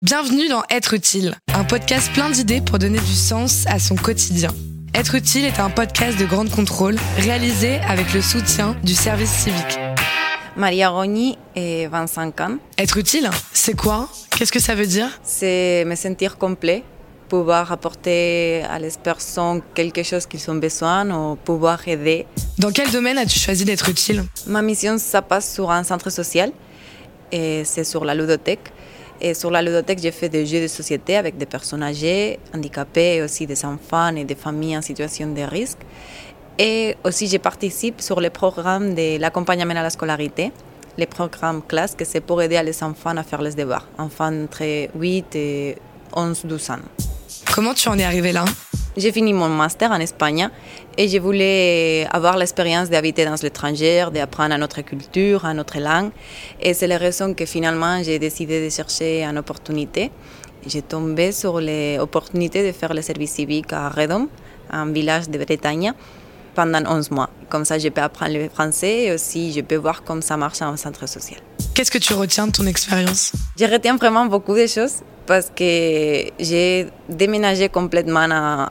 Bienvenue dans Être utile, un podcast plein d'idées pour donner du sens à son quotidien. Être utile est un podcast de grande contrôle réalisé avec le soutien du service civique. Maria Rogni et 25 ans. Être utile, c'est quoi? Qu'est-ce que ça veut dire? C'est me sentir complet, pouvoir apporter à les personnes quelque chose qu'ils ont besoin ou pouvoir aider. Dans quel domaine as-tu choisi d'être utile? Ma mission, ça passe sur un centre social et c'est sur la ludothèque. Et sur la ludothèque, j'ai fait des jeux de société avec des personnes âgées, handicapées, aussi des enfants et des familles en situation de risque. Et aussi, je participe sur le programme de l'accompagnement à la scolarité, les programmes classe, que c'est pour aider les enfants à faire les devoirs, enfants entre 8 et 11-12 ans. Comment tu en es arrivé là? J'ai fini mon master en Espagne et je voulais avoir l'expérience d'habiter dans l'étranger, d'apprendre à notre culture, à notre langue. Et c'est la raison que finalement j'ai décidé de chercher une opportunité. J'ai tombé sur l'opportunité de faire le service civique à Redom, un village de Bretagne, pendant 11 mois. Comme ça, je peux apprendre le français et aussi je peux voir comment ça marche en centre social. Qu'est-ce que tu retiens de ton expérience? Je retiens vraiment beaucoup de choses parce que j'ai déménagé complètement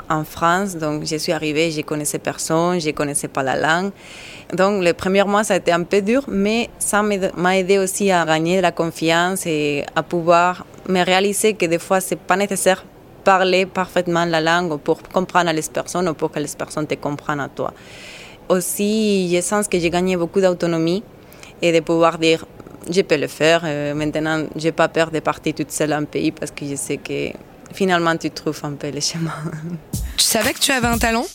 en, France. Donc, je suis arrivée, je connaissais personne, je connaissais pas la langue. Donc, les premiers mois, ça a été un peu dur, mais ça m'a aidé aussi à gagner de la confiance et à pouvoir me réaliser que des fois, c'est pas nécessaire parler parfaitement la langue pour comprendre les personnes ou pour que les personnes te comprennent à toi. Aussi, je sens que j'ai gagné beaucoup d'autonomie et de pouvoir dire je peux le faire. Euh, maintenant, je n'ai pas peur de partir toute seule en pays parce que je sais que finalement, tu trouves un peu le chemin. Tu savais que tu avais un talent?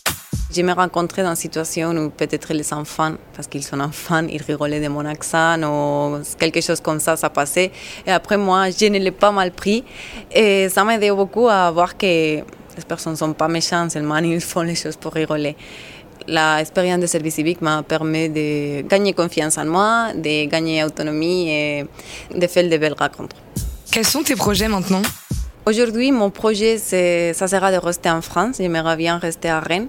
Je me rencontré dans une situation où peut-être les enfants, parce qu'ils sont enfants, ils rigolaient de mon accent ou quelque chose comme ça, ça passait. Et après, moi, je ne l'ai pas mal pris. Et ça m'a aidé beaucoup à voir que les personnes ne sont pas méchantes, seulement ils font les choses pour rigoler l'expérience de service civique m'a permis de gagner confiance en moi, de gagner autonomie et de faire de belles rencontres. Quels sont tes projets maintenant? Aujourd'hui, mon projet, ça sera de rester en France. J'aimerais bien rester à Rennes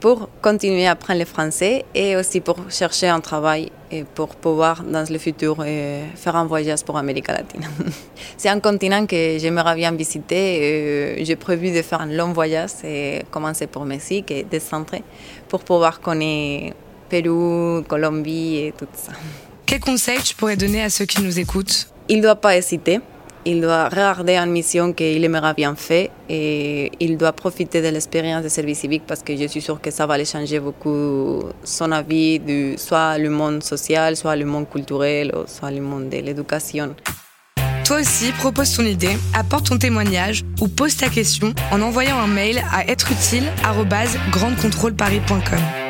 pour continuer à apprendre le français et aussi pour chercher un travail et pour pouvoir dans le futur euh, faire un voyage pour l'Amérique latine. C'est un continent que j'aimerais bien visiter. Euh, j'ai prévu de faire un long voyage et commencer pour Mexique et descendre pour pouvoir connaître Pérou, Colombie et tout ça. Quel conseil tu pourrais donner à ceux qui nous écoutent? Il ne doit pas hésiter il doit regarder une mission qu'il aimera bien faire et il doit profiter de l'expérience de service civique parce que je suis sûre que ça va aller changer beaucoup son avis de soit le monde social, soit le monde culturel, soit le monde de l'éducation. Toi aussi, propose ton idée, apporte ton témoignage ou pose ta question en envoyant un mail à êtreutile@grandecontrôleparis.com.